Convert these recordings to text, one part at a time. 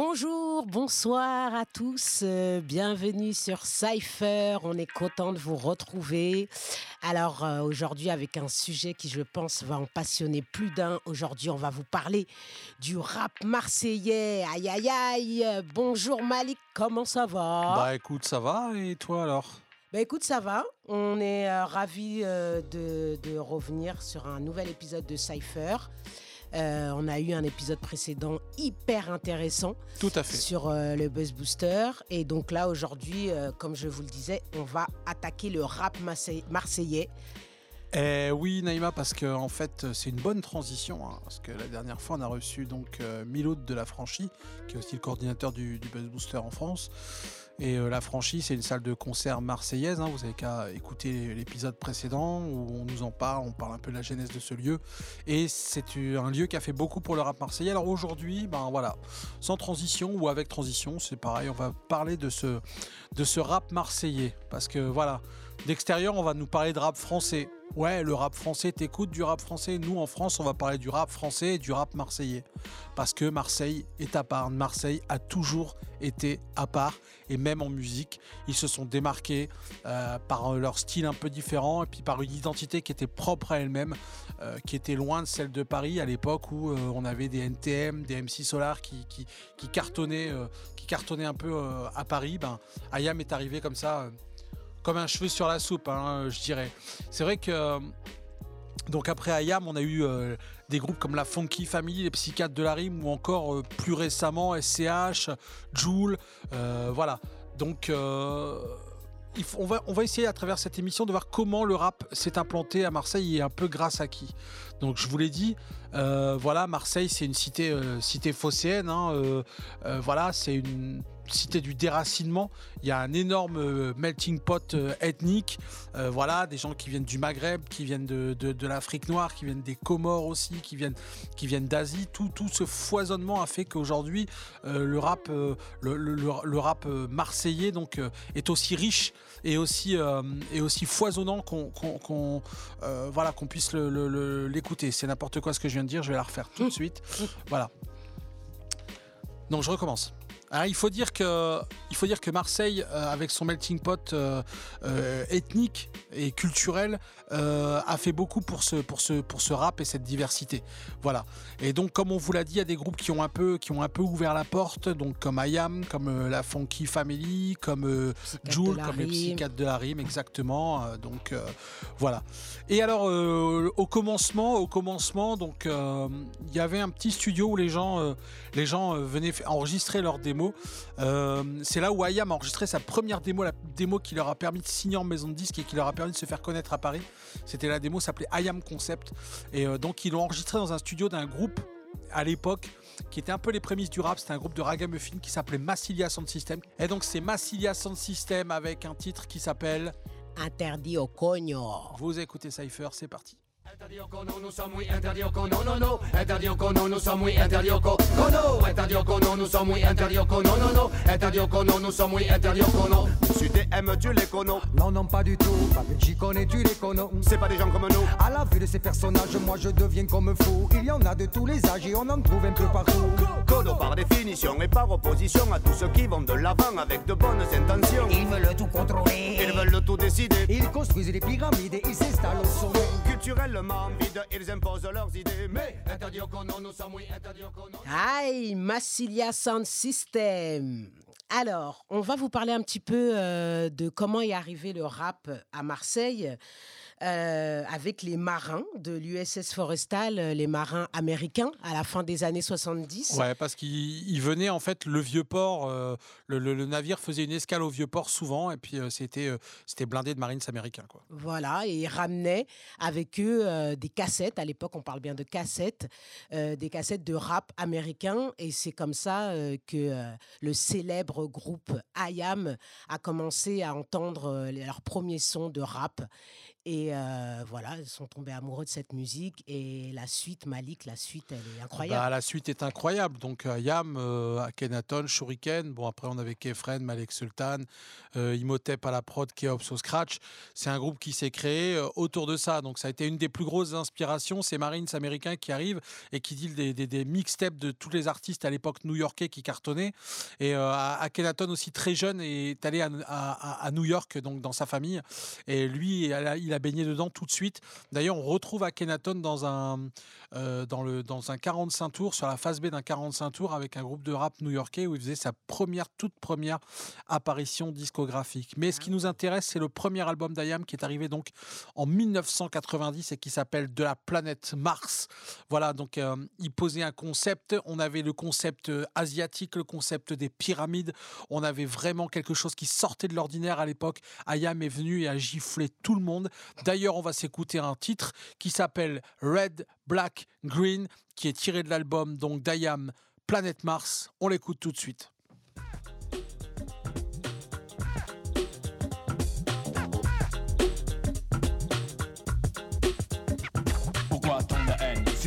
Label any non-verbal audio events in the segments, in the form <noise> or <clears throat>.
Bonjour, bonsoir à tous, euh, bienvenue sur Cypher, on est content de vous retrouver. Alors euh, aujourd'hui avec un sujet qui je pense va en passionner plus d'un, aujourd'hui on va vous parler du rap marseillais, aïe aïe aïe, bonjour Malik, comment ça va? Bah écoute, ça va. Et toi alors? Bah écoute, ça va. On est euh, ravis de, de revenir sur un nouvel épisode de Cypher. Euh, on a eu un épisode précédent hyper intéressant Tout à fait. sur euh, le Buzz Booster. Et donc là, aujourd'hui, euh, comme je vous le disais, on va attaquer le rap marseillais. Eh oui Naïma, parce que en fait c'est une bonne transition, hein, parce que la dernière fois on a reçu donc Miloud de la Franchie, qui est aussi le coordinateur du, du Buzz Booster en France. Et euh, la Franchie c'est une salle de concert marseillaise, hein, vous avez qu'à écouter l'épisode précédent où on nous en parle, on parle un peu de la genèse de ce lieu. Et c'est un lieu qui a fait beaucoup pour le rap marseillais. Alors aujourd'hui, ben voilà, sans transition ou avec transition, c'est pareil, on va parler de ce rap marseillais. Parce que voilà, d'extérieur on va nous parler de rap français. Ouais, le rap français, t'écoutes du rap français. Nous, en France, on va parler du rap français et du rap marseillais. Parce que Marseille est à part. Marseille a toujours été à part. Et même en musique, ils se sont démarqués euh, par leur style un peu différent et puis par une identité qui était propre à elle-même, euh, qui était loin de celle de Paris à l'époque où euh, on avait des NTM, des MC Solar qui, cartonnaient, un peu à Paris. Ben, Ayam est arrivé comme ça. Euh, comme un cheveu sur la soupe, hein, je dirais. C'est vrai que euh, donc après Ayam, on a eu euh, des groupes comme la Funky Family, les Psychiatres de la Rime, ou encore euh, plus récemment SCH, Joule, euh, voilà. Donc euh, on, va, on va essayer à travers cette émission de voir comment le rap s'est implanté à Marseille et un peu grâce à qui. Donc je vous l'ai dit, euh, voilà, Marseille c'est une cité, euh, cité phocéenne, hein, euh, euh, voilà, c'est une cité du déracinement. Il y a un énorme euh, melting pot euh, ethnique. Euh, voilà, des gens qui viennent du Maghreb, qui viennent de, de- l'Afrique noire, qui viennent des Comores aussi, qui viennent, qui viennent d'Asie. Tout, tout ce foisonnement a fait qu'aujourd'hui, euh, le rap, euh, le, le- le- rap euh, marseillais donc, euh, est aussi riche et aussi, euh, et aussi foisonnant qu'on euh, voilà, puisse l'écouter. C'est n'importe quoi ce que je viens de dire, je vais la refaire tout de suite. Voilà. Donc je recommence. Alors, il faut dire que, il faut dire que Marseille, euh, avec son melting pot euh, euh, ethnique et culturel, a fait beaucoup pour ce, pour, ce, pour ce rap et cette diversité. Voilà. Et donc, comme on vous l'a dit, il y a des groupes qui ont un peu, qui ont un peu ouvert la porte, donc comme Ayam, comme la Funky Family, comme Joule, comme les psychiatres de la rime, exactement. donc voilà. Et alors au commencement, au commencement, donc il y avait un petit studio où les gens, les gens venaient enregistrer leurs démos. Euh, C'est là où Ayam a enregistré sa première démo, la démo qui leur a permis de signer en maison de disque et qui leur a permis de se faire connaître à Paris. C'était la démo s'appelait Ayam Concept. Et euh, donc ils l'ont enregistré dans un studio d'un groupe à l'époque qui était un peu les prémices du rap. C'était un groupe de ragamuffin qui s'appelait Massilia Sound System. Et donc c'est Massilia Sound System avec un titre qui s'appelle Interdit au cogno. Vous écoutez Cypher, c'est parti. Interdit au cono, nous sommes oui, interdit au cono, non, non. Interdit au cono, nous sommes oui, interdit au cono. Interdit au cono, nous sommes oui, interdit au cono, non, non. Interdit au cono, nous sommes oui, interdit au cono. Tu aimes-tu les conos Non, non, pas du tout. J'y connais, tu les connais. C'est pas des gens comme nous À la vue de ces personnages, moi je deviens comme fou. Il y en a de tous les âges et on en trouve un peu partout. Par définition et par opposition à tous ceux qui vont de l'avant avec de bonnes intentions Ils veulent tout contrôler. Ils veulent tout décider Ils construisent des pyramides et ils s'installent au sommet. Culturellement vide, ils imposent leurs idées Mais Interdit au nous sommes oui, interdit au. Aïe, Massilia Sound System. Alors, on va vous parler un petit peu euh, de comment est arrivé le rap à Marseille euh, avec les marins de l'USS Forestal, euh, les marins américains à la fin des années 70. Ouais, parce qu'il il venait en fait le vieux port, euh, le, le- le navire faisait une escale au vieux port souvent, et puis euh, c'était c'était blindé de marines américains quoi. Voilà, et ils ramenaient avec eux des cassettes. À l'époque, on parle bien de cassettes, des cassettes de rap américain. Et c'est comme ça que le célèbre groupe IAM a commencé à entendre leurs premiers sons de rap. Et euh, voilà, ils sont tombés amoureux de cette musique. Et la suite, Malik, la suite, elle est incroyable. Bah, la suite est incroyable. Donc, euh, Yam, euh, Akhenaton, Shuriken. Bon, après, on avait Kefren, Malek Sultan, euh, Imhotep à la prod, Keops au scratch. C'est un groupe qui s'est créé euh, autour de ça. Donc, ça a été une des plus grosses inspirations. C'est Marines américains qui arrivent et qui dit des, des, des mixtapes de tous les artistes à l'époque new-yorkais qui cartonnaient. Et Akhenaton aussi très jeune est allé à, à- à New York, donc dans sa famille. Et lui, il a, a baigné dedans tout de suite. D'ailleurs, on retrouve Akhenaton dans un, euh, dans, le, dans un 45 tours, sur la phase B d'un 45 tours, avec un groupe de rap new-yorkais où il faisait sa première, toute première apparition discographique. Mais ce qui nous intéresse, c'est le premier album d'Ayam qui est arrivé donc en 1990 et qui s'appelle De la planète Mars. Voilà, donc euh, il posait un concept. On avait le concept euh, asiatique, le concept des pyramides. On avait vraiment quelque chose qui sortait de l'ordinaire à l'époque. Ayam est venu et a giflé tout le monde. D'ailleurs, on va s'écouter un titre qui s'appelle Red, Black, Green, qui est tiré de l'album donc d'Ayam Planète Mars. On l'écoute tout de suite.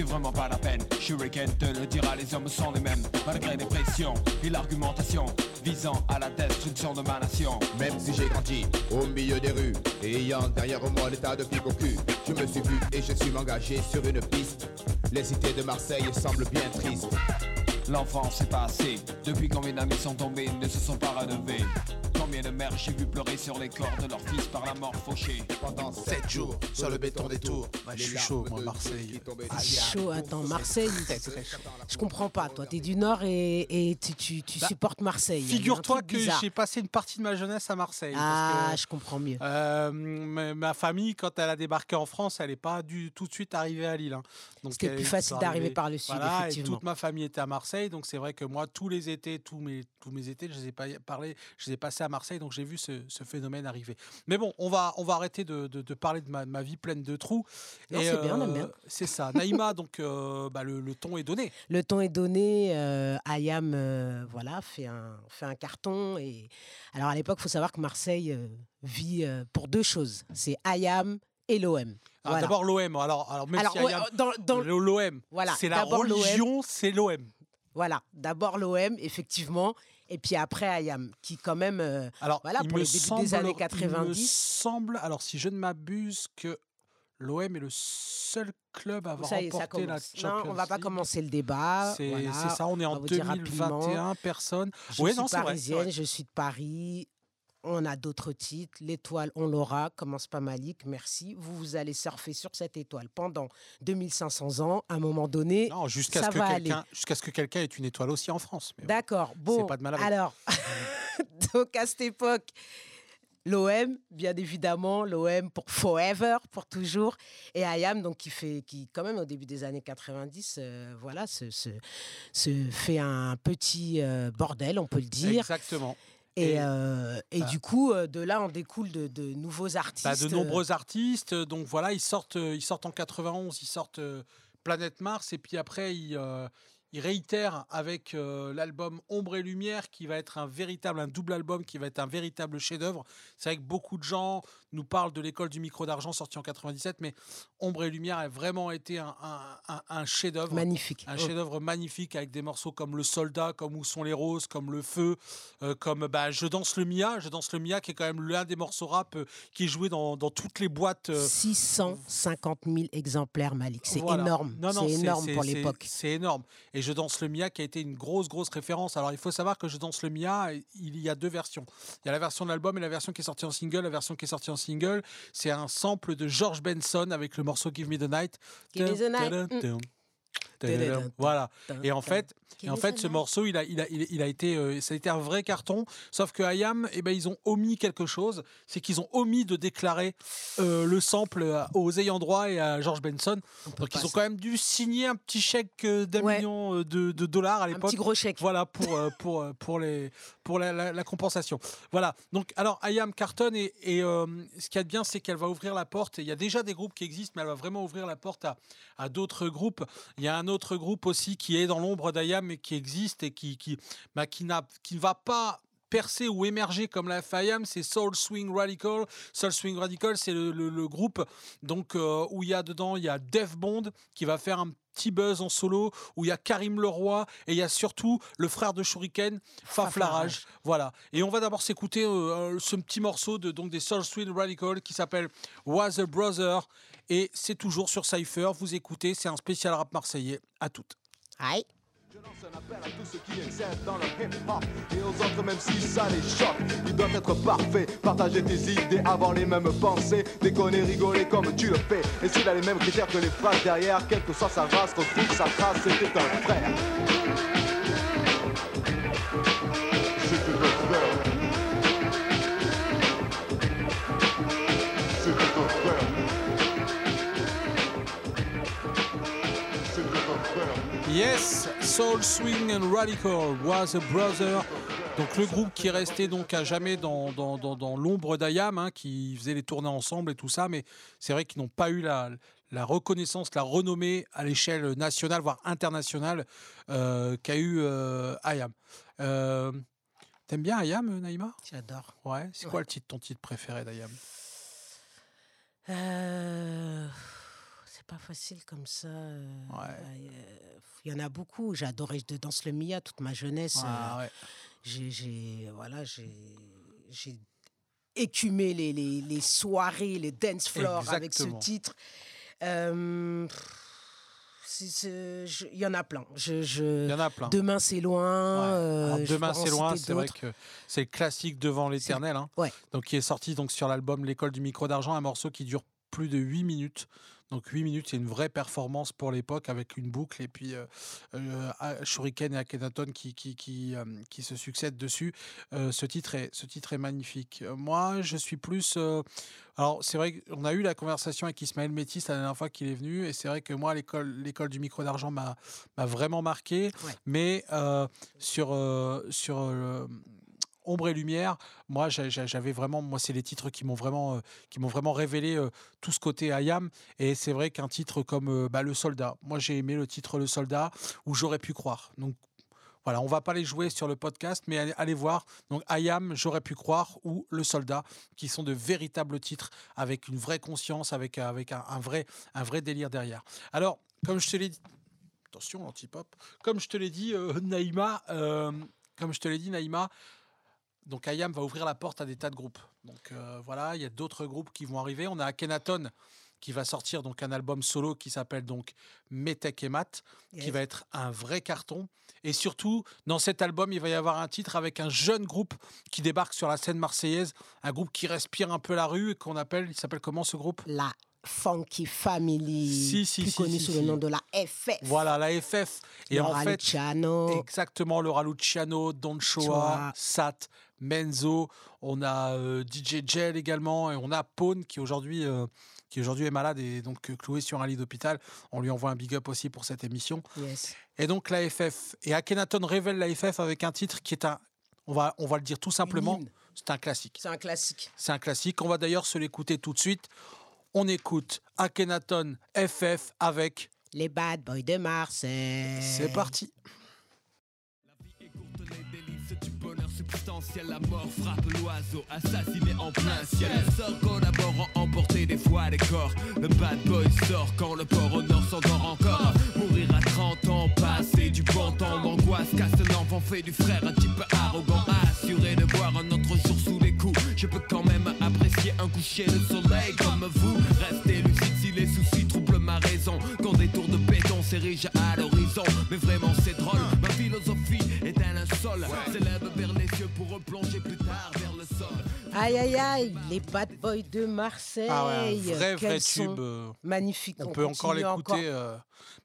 C'est vraiment pas la peine. Shuriken te le dira, les hommes sont les mêmes. Malgré les pressions et l'argumentation visant à la destruction de ma nation. Même si j'ai grandi au milieu des rues ayant derrière moi l'état de pique au cul, je me suis vu et je suis engagé sur une piste. Les cités de Marseille semblent bien tristes. L'enfance est passée. Depuis combien d'amis sont tombés, ne se sont pas relevés. Combien de mères j'ai vu pleurer sur les corps de leurs fils par la mort fauchée. Pendant Sept jours sur le béton des tours. Je suis chaud, moi, Marseille. Ah, chaud, attends, Marseille, je comprends pas. Toi, tu es du Nord et, et tu, tu- tu Bah, supportes Marseille. Figure-toi que j'ai passé une partie de ma jeunesse à Marseille. parce Ah, que, je comprends mieux. euh, ma, ma famille, quand elle a débarqué en France, elle n'est pas du, tout de suite arrivée à Lille. hein. Donc, C'était plus facile d'arriver par le sud, Voilà, et toute ma famille était à Marseille, donc c'est vrai que moi, tous les étés, tous mes, tous mes étés, je les ai pas parlé, je les ai passés à Marseille, donc j'ai vu ce, ce phénomène arriver. Mais bon, on va, on va arrêter de, de- de parler de ma, ma vie pleine de trous. C'est bien, on aime euh, bien. C'est ça. Naïma, <laughs> donc euh, bah, le, le ton est donné. Le ton est donné. euh, Ayam, euh, voilà, fait un, fait un carton. Et alors à l'époque, il faut savoir que Marseille vit pour deux choses. C'est Ayam et l'OM. Ah, Voilà. D'abord l'OM. Alors, alors même Alors, si ouais, Ayam- dans, l'OM, Voilà, c'est la religion, c'est l'OM. voilà, d'abord l'OM, effectivement, et puis après Ayam, qui quand même, euh, Alors, Voilà, il pour me les débuts des semble- années Il me 90. semble, alors si je ne m'abuse, que l'OM est le seul club à avoir ça est, ça remporté la. Champions Non, on va pas League. commencer le débat. C'est voilà. ça, on est en va vous dire rapidement. 2021, personne. Je Oui, suis non, vrai, parisienne, vrai. je suis de Paris. On a d'autres titres. L'étoile, on l'aura. Commence pas Malik, merci. Vous, vous allez surfer sur cette étoile pendant 2500 ans. À un moment donné, Non, jusqu'à ce que quelqu'un jusqu'à ce que quelqu'un ait une étoile aussi en France. bon. D'accord. Bon, pas de mal avec. alors, <laughs> donc à cette époque, l'OM, bien évidemment, l'OM pour forever, pour toujours, et Ayam, donc qui fait, qui quand même au début des années 90, euh, voilà, se, se, se fait un petit euh, bordel, on peut le dire. Exactement. Et, Et- euh, et bah. du coup, euh, de là, on découle de, de nouveaux artistes. Bah, de euh, nombreux artistes. Donc voilà, ils sortent, ils sortent en 91, ils sortent Planète Mars, et puis après, ils, ils réitèrent avec euh, l'album Ombre et Lumière, qui va être un véritable, un double album, qui va être un véritable chef-d'œuvre. C'est vrai que beaucoup de gens nous parlent de l'école du micro d'argent sorti en 97, mais Ombre et Lumière a vraiment été un, un- un- un chef-d'œuvre. Magnifique. Un Oh. chef-d'œuvre magnifique avec des morceaux comme Le Soldat, comme Où sont les roses, comme Le Feu, euh, comme bah, Je danse le Mia. Je danse le Mia, qui est quand même l'un des morceaux rap euh, qui est joué dans, dans toutes les boîtes. euh, 650 000 exemplaires, Malik. C'est voilà. énorme. C'est énorme pour l'époque. C'est énorme. Et Je danse le Mia qui a été une grosse, grosse référence. Alors il faut savoir que Je danse le Mia, il y a deux versions. Il y a la version de l'album et la version qui est sortie en single. La version qui est sortie en single, c'est un sample de George Benson avec le morceau Give Me the Night. Give me the night. Mm. Voilà. Et en fait, et en fait, ce morceau, il a, il a, il a- été, euh, ça a été un vrai carton. Sauf que Ayam, eh ben, ils ont omis quelque chose. C'est qu'ils ont omis de déclarer euh, le sample aux ayants droit et à George Benson. Donc ils ont quand même dû signer un petit chèque euh, d'un Ouais. million de, de dollars à Un l'époque. petit gros chèque. Voilà pour euh, <laughs> pour pour les pour la, la- la compensation. Voilà. Donc alors Ayam Carton et, et, ce qu'il y a de bien c'est qu'elle va ouvrir la porte. Il y a déjà des groupes qui existent, mais elle va vraiment ouvrir la porte à, à d'autres groupes. Il y a un autre groupe aussi qui est dans l'ombre d'Ayam et qui existe et qui qui bah, qui n'a qui ne va pas percé ou émergé comme l'a fait IAM, c'est Soul Swing Radical. Soul Swing Radical, c'est le, le- le groupe donc euh, où il y a dedans, il y a Def Bond qui va faire un petit buzz en solo, où il y a Karim Leroy et il y a surtout le frère de Shuriken, Faf Larage. Voilà. Et on va d'abord s'écouter euh, ce petit morceau de donc des Soul Swing Radical qui s'appelle Was a Brother et c'est toujours sur Cypher. Vous écoutez, c'est un spécial rap marseillais. À toutes. Aïe. Je lance un appel à tous ceux qui excellent dans le hip-hop Et aux autres même si ça les choque Ils doivent être parfaits Partager tes idées, avoir les mêmes pensées Déconner, rigoler comme tu le fais Et s'il a les mêmes critères que les phrases derrière Quelle que soit sa race, retrouve sa trace C'était un frère Yes, Soul Swing and Radical was a brother. Donc le groupe qui est resté donc à jamais dans, dans, dans- dans l'ombre d'Ayam, hein, qui faisait les tournées ensemble et tout ça, mais c'est vrai qu'ils n'ont pas eu la, la reconnaissance, la renommée à l'échelle nationale, voire internationale, euh, qu'a eu euh, Ayam. Euh, T'aimes bien Ayam, Naïma? J'adore. Ouais. C'est quoi le titre, ton titre préféré d'Ayam? Euh, pas facile comme ça. euh, euh, Il y en a beaucoup. J'ai adoré de Danse le Mia toute ma jeunesse. Ah, euh, ouais. J'ai, voilà, j'ai, écumé les, les, les soirées, les dance floors avec ce titre. Euh, Il y en a plein. Je, je- Il y en a plein. Demain c'est loin. euh, Demain c'est loin, c'est vrai que c'est le classique devant l'éternel. hein. Ouais. Donc qui est sorti donc sur l'album L'école du micro d'argent, un morceau qui dure plus de 8 minutes. Donc 8 minutes, c'est une vraie performance pour l'époque avec une boucle et puis euh, euh, à- Shuriken et Akhenaton qui, qui, qui, euh, qui se succèdent dessus. Ce, titre est, ce titre est magnifique. Moi, je suis plus... alors c'est vrai qu'on a eu la conversation avec Ismaël Métis la dernière fois qu'il est venu et c'est vrai que moi, l'école l'école du micro d'argent m'a m'a vraiment marqué. Ouais. Mais sur... sur Ombre et Lumière, moi j'a- j'a- j'avais vraiment, moi c'est les titres qui m'ont vraiment, euh, qui m'ont vraiment révélé euh, tout ce côté Ayam. Et c'est vrai qu'un titre comme euh, bah, Le Soldat, moi j'ai aimé le titre Le Soldat où j'aurais pu croire. Donc voilà, on va pas les jouer sur le podcast, mais allez, voir. Donc Ayam, j'aurais pu croire ou Le Soldat, qui sont de véritables titres avec une vraie conscience, avec avec un, vrai un vrai délire derrière. Alors comme je te l'ai dit, attention l'antipop, comme je te l'ai dit Naïma, comme je te l'ai dit Naïma. Donc Ayam va ouvrir la porte à des tas de groupes. Donc euh, voilà, il y a d'autres groupes qui vont arriver. On a Akhenaton qui va sortir donc un album solo qui s'appelle donc Metek et Mat, qui va être un vrai carton. Et surtout, dans cet album, il va y avoir un titre avec un jeune groupe qui débarque sur la scène marseillaise, un groupe qui respire un peu la rue et qu'on appelle, il s'appelle comment ce groupe? La Funky Family, Si, si, plus si, si, sous le nom de la FF. Voilà, la FF. Et en Laura fait, Luciano. Exactement, Laura Luciano, Don Choa. Sat, Menzo, on a euh, DJ Gel également, et on a Pone qui aujourd'hui euh, qui aujourd'hui est malade et donc euh, cloué sur un lit d'hôpital. On lui envoie un big up aussi pour cette émission. Yes. Et donc la FF. Et Akhenaton révèle la FF avec un titre qui est un, on va, on va le dire tout simplement, c'est un classique. C'est un classique. C'est un classique. On va d'ailleurs se l'écouter tout de suite. On écoute Akhenaton FF avec. Les Bad Boys de Marseille. C'est parti. du bonheur substantiel, la mort frappe l'oiseau, assassiné en plein ciel. Elle sort collaborant, emporter des fois les corps. Le bad boy sort quand le port au nord s'endort encore. Mourir à 30 ans, passer du bon temps, l'angoisse casse l'enfant, fait du frère un type arrogant, assuré de voir un autre jour sous les coups. Je peux quand même apprécier un coucher de soleil comme vous. Restez lucide si les soucis troublent ma raison. Quand des tours de béton s'érigent à l'horizon. Mais vraiment c'est drôle, ma philosophie est un linceul. S'élève vers les cieux pour replonger plus tard vers le sol. Aïe aïe aïe, les Bad Boys de Marseille. Ah ouais, un vrai, Quel vrai son tube. euh, Magnifique. On, peut encore l'écouter. euh,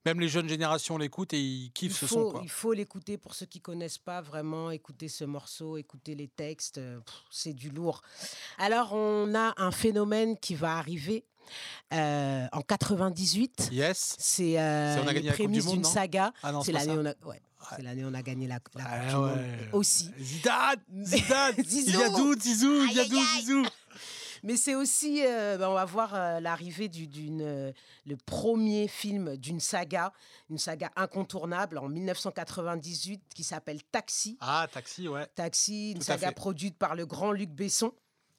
même les jeunes générations l'écoutent et ils Il kiffent ce son. Quoi. il faut l'écouter pour ceux qui connaissent pas vraiment, écouter ce morceau, écouter les textes, euh, c'est du lourd. Alors on a un phénomène qui va arriver euh, en 98. Yes. C'est euh, les prémices d'une saga. Ah c'est l'année on a, ouais, c'est l'année où on a gagné la, la Coupe Ah du Monde ouais. aussi. Zidane Zidane <laughs> Zizou Il y a doute, Zizou Il y a Aïe, doute, aïe, aïe. Zizou Mais c'est aussi, euh, ben, on va voir euh, l'arrivée du- d'une, euh, le premier film d'une saga, une saga incontournable en 1998 qui s'appelle Taxi. Ah, Taxi, ouais. Taxi, une Tout saga produite par le grand Luc Besson.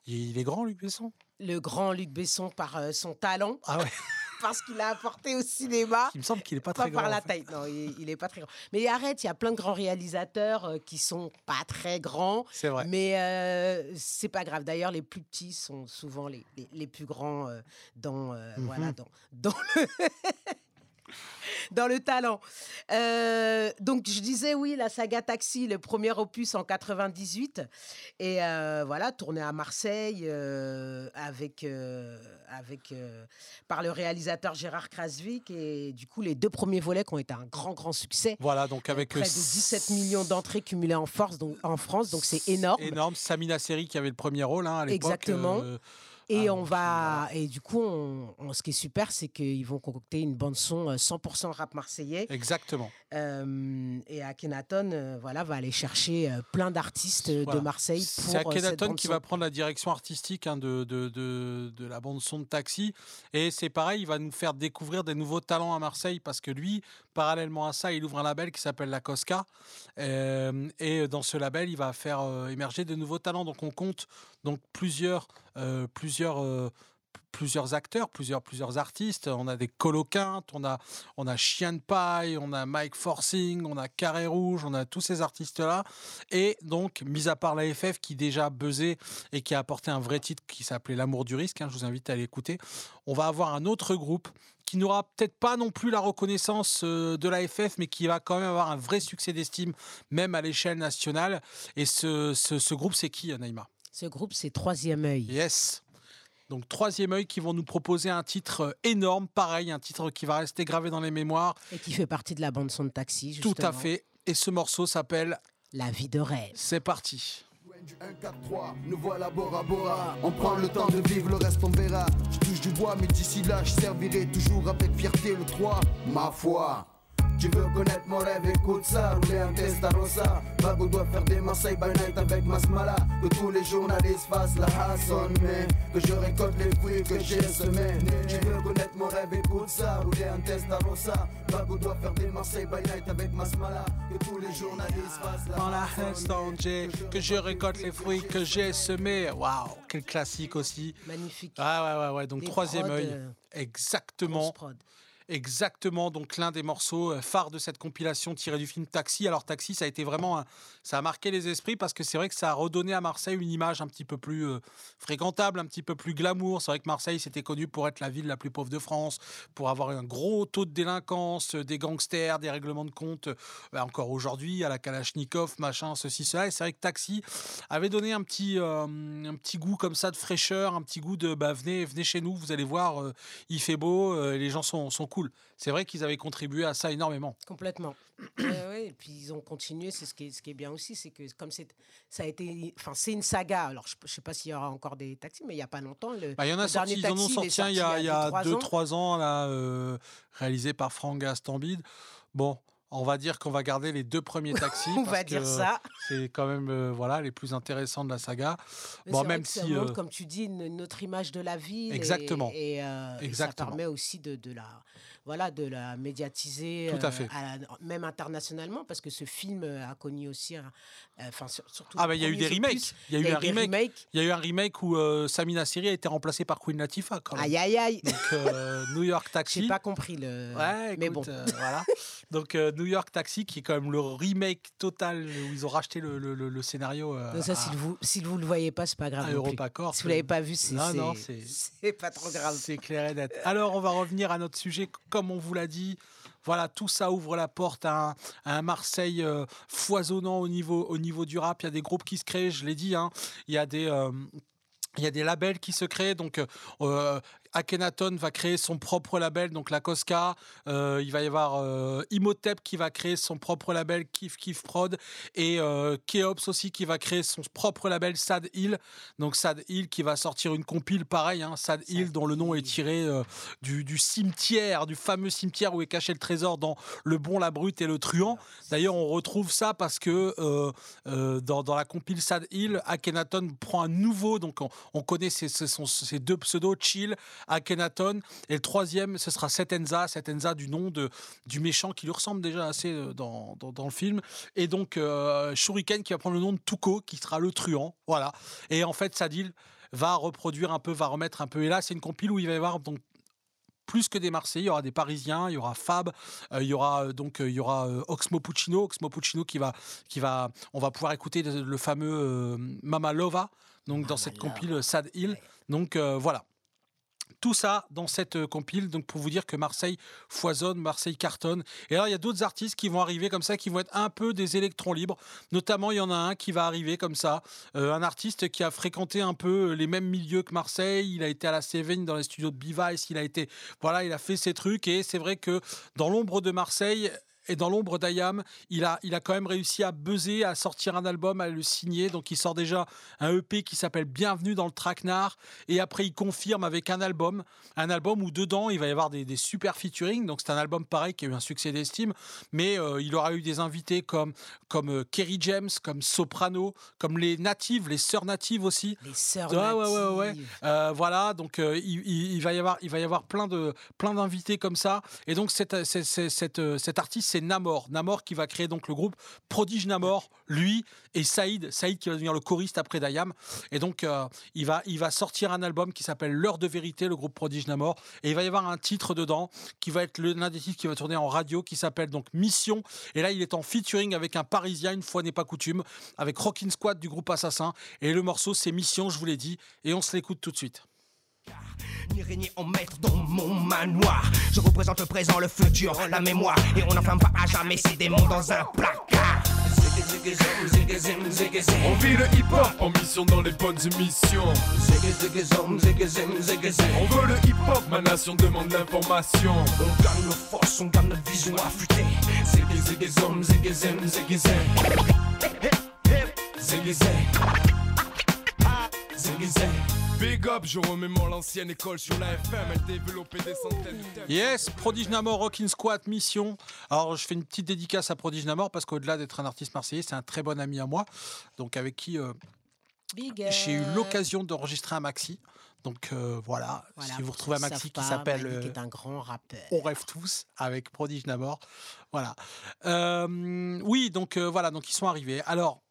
Il est grand, Luc Besson? Le grand Luc Besson par euh, son talent, Ah ouais. <laughs> parce qu'il a apporté au cinéma. Il me semble qu'il est pas Pas très grand. par la en fait. taille, non, il, il est pas très grand. Mais arrête, il y a plein de grands réalisateurs euh, qui sont pas très grands. C'est vrai. Mais euh, c'est pas grave. D'ailleurs, les plus petits sont souvent les, les, les plus grands euh, dans, euh, Mhm. voilà, dans, dans le. <laughs> <laughs> Dans le talent. Euh, donc, je disais, oui, la saga Taxi, le premier opus en 98. Et euh, voilà, tourné à Marseille euh, avec, avec, par le réalisateur Gérard Krasvik. Et du coup, les deux premiers volets qui ont été un grand, grand succès. Voilà, donc avec Près de euh, 17 millions d'entrées cumulées en, force, donc, en France, donc c'est énorme. Énorme. Samina Seri qui avait le premier rôle hein, à l'époque. Exactement. Euh, Et Ah, on va et du coup, on, on- ce qui est super, c'est qu'ils vont concocter une bande son euh, 100% rap marseillais. Exactement. Euh, et Akhenaton, euh, voilà, va aller chercher euh, plein d'artistes euh, de. Marseille C'est euh, Akhenaton qui va prendre la direction artistique hein, de, de, de, de la bande son de Taxi. Et c'est pareil, il va nous faire découvrir des nouveaux talents à Marseille parce que lui, parallèlement à ça, il ouvre un label qui s'appelle La Cosca. Euh, et dans ce label, il va faire euh, émerger de nouveaux talents. Donc on compte plusieurs, euh, plusieurs, plusieurs acteurs, plusieurs, plusieurs artistes. On a des coloquintes, on a, on a Chien de Paille, on a Mike Forcing, on a Carré Rouge, on a tous ces artistes-là. Et donc, mis à part la FF qui déjà buzzait et qui a apporté un vrai titre qui s'appelait L'amour du risque, hein, je vous invite à l'écouter, on va avoir un autre groupe qui n'aura peut-être pas non plus la reconnaissance euh, de la FF, mais qui va quand même avoir un vrai succès d'estime, même à l'échelle nationale. Et ce, ce, ce groupe, c'est qui, Naïma Ce groupe, c'est Troisième œil. Yes. Donc troisième œil qui vont nous proposer un titre euh, énorme, pareil, un titre qui va rester gravé dans les mémoires. Et qui fait partie de la bande son de Taxi. Tout à justement. fait. Et ce morceau s'appelle La vie de rêve. C'est parti. Du 1, 4, 3, nous voilà Bora Bora. On prend le temps de vivre, le reste on verra. Je touche du bois, mais d'ici là, je servirai toujours avec fierté le 3. Ma foi. Tu veux connaître mon rêve, écoute ça, rouler un Testarossa Bago doit faire des Marseille by night avec Masmala Que tous les journalistes fassent la hassonne Mais que je récolte les fruits que j'ai semés Tu veux connaître mon rêve, écoute ça, rouler un Testarossa Bago doit faire des Marseille by night avec Masmala Que tous les journalistes fassent la Dans la headstone, que je récolte les fruits que j'ai semés. Waouh, quel classique aussi. Magnifique. Ah ouais, ouais, ouais. Donc Des troisième œil. euh, Exactement. Exactement, donc l'un des morceaux euh, phares de cette compilation tirée du film Taxi. Alors Taxi, ça a été vraiment, ça a marqué les esprits parce que c'est vrai que ça a redonné à Marseille une image un petit peu plus euh, fréquentable, un petit peu plus glamour. C'est vrai que Marseille, c'était connu pour être la ville la plus pauvre de France, pour avoir un gros taux de délinquance, euh, des gangsters, des règlements de compte. bah, encore aujourd'hui, à la Kalachnikov, machin, ceci, cela. Et c'est vrai que Taxi avait donné un petit, un petit goût comme ça de fraîcheur, un petit goût de bah, venez, venez chez nous, vous allez voir, il fait beau, les gens sont, sont. C'est vrai qu'ils avaient contribué à ça énormément. Complètement. <clears throat> Ouais, et puis ils ont continué. C'est ce qui est, ce qui est bien aussi, c'est que comme c'est, ça a été, enfin c'est une saga. Alors je, ne sais pas s'il y aura encore des taxis, mais il y a pas longtemps. Le, Bah, il y en a sorti, dernier ils en ont Taxi, il est sorti un il y a, il y a deux, trois 2-3 ans, là, euh, réalisé par Franck Gastambide. Bon, on va dire qu'on va garder les deux premiers <laughs> taxis. On parce va dire que ça. C'est quand même euh, voilà, les plus intéressants de la saga. Mais Bon, même si. montre, euh, comme tu dis, une, une autre image de la ville. Exactement. Et, euh, et Exactement. ça permet aussi de, de la, voilà, de la médiatiser. Tout à euh, fait. la- même internationalement, parce que ce film euh, a connu aussi, un- euh, enfin sur- surtout. Ah, bah, il y a eu des remakes. Il y a eu un remake. Il y a eu un remake où euh, Samina Seri a été remplacée par Queen Latifah. Quand même. Aïe aïe aïe. Donc, euh, <laughs> New York Taxi. J'ai pas compris le. Ouais, mais écoute, bon. euh, voilà. <laughs> Donc euh, New York Taxi, qui est quand même le remake total où ils ont racheté le, le- le- le scénario. euh, ça, à- si vous, si vous le voyez pas, c'est pas grave. EuropaCorp. Si vous l'avez pas vu, c'est Non, non, c'est- pas trop grave. C'est clair et net. Alors, on va revenir à notre sujet. Comme on vous l'a dit, voilà, tout ça ouvre la porte à un, Marseille euh, foisonnant au niveau, au niveau du rap. Il y a des groupes qui se créent, je l'ai dit. hein. Il y a des. euh, il y a des labels qui se créent, donc euh, Akhenaton va créer son propre label, donc la Cosca. Euh, il va y avoir euh, Imhotep qui va créer son propre label, Kif Kif Prod. Et euh, Keops aussi qui va créer son propre label, Sad Hill. Donc Sad Hill qui va sortir une compile pareil, hein, Sad Hill dont le nom est tiré euh, du, du cimetière, du fameux cimetière où est caché le trésor dans Le Bon, la Brute et le Truand. D'ailleurs, on retrouve ça parce que euh, dans, dans la compile Sad Hill, Akhenaton prend un nouveau, donc on, on connaît son- ces deux pseudos, Chill, Akhenaton, et le troisième, ce sera Setenza, Setenza du nom de, du méchant qui lui ressemble déjà assez euh, dans, dans, dans le film, et donc euh, Shuriken qui va prendre le nom de Tuko, qui sera le truand, voilà. Et en fait, Sadil va reproduire un peu, va remettre un peu, et là, c'est une compile où il va y avoir donc plus que des Marseillais, il y aura des Parisiens, il y aura Fab, euh, il y aura donc euh, il y aura euh, Oxmo Puccino, Oxmo Puccino qui va qui va on va pouvoir écouter le, le fameux Mama Lova donc dans cette compile Sad Hill. Donc voilà. Tout ça dans cette euh, compile, donc pour vous dire que Marseille foisonne, Marseille cartonne. Et alors il y a d'autres artistes qui vont arriver comme ça, qui vont être un peu des électrons libres. Notamment il y en a un qui va arriver comme ça, euh, un artiste qui a fréquenté un peu les mêmes milieux que Marseille. Il a été à la Seven dans les studios de Bevice, il a été, voilà, il a fait ses trucs. Et c'est vrai que dans l'ombre de Marseille, et dans l'ombre d'Ayam, il a, il a quand même réussi à buzzer, à sortir un album, à le signer. Donc il sort déjà un EP qui s'appelle Bienvenue dans le Traquenard. Et après, il confirme avec un album. Un album où dedans, il va y avoir des, des super featuring. Donc c'est un album pareil qui a eu un succès d'estime. Mais euh, il aura eu des invités comme, comme euh, Kerry James, comme Soprano, comme les natives, les sœurs natives aussi. Les sœurs Ouais, ouais, ouais, ouais. natives. Euh, voilà, donc il, il- il va y avoir, il va y avoir plein de, plein d'invités comme ça. Et donc cette, cette, cet artiste, c'est Namor. Namor qui va créer donc le groupe Prodige Namor, lui et Saïd, Saïd qui va devenir le choriste après Dayam. Et donc euh, il va, il va sortir un album qui s'appelle L'heure de vérité, le groupe Prodige Namor. Et il va y avoir un titre dedans qui va être l'un des titres qui va tourner en radio, qui s'appelle donc Mission. Et là, il est en featuring avec un Parisien, une fois n'est pas coutume, avec Rockin' Squad du groupe Assassin. Et le morceau, c'est Mission, je vous l'ai dit. Et on se l'écoute tout de suite. Ni régner en maître dans mon manoir. Je représente le présent, le futur, la mémoire. Et on n'enferme pas à jamais ces démons dans un placard. On vit le hip-hop en mission dans les bonnes émissions. On veut le hip-hop, ma nation demande l'information. On gagne nos forces, on gagne notre vision affûtée. Ziggy Big up, je remémore l'ancienne école sur la FM, elle développait des centaines de Yes, Prodige Namor, Rockin' Squat, Mission. Alors, je fais une petite dédicace à Prodige Namor parce qu'au-delà d'être un artiste marseillais, c'est un très bon ami à moi. Donc, avec qui euh, j'ai eu l'occasion d'enregistrer un maxi. Donc, euh, voilà. Voilà, si vous retrouvez un maxi qui s'appelle. Euh, est un grand rappeur. on rêve tous avec Prodige Namor. Voilà. Euh, oui, donc euh, voilà, donc ils sont arrivés. Alors,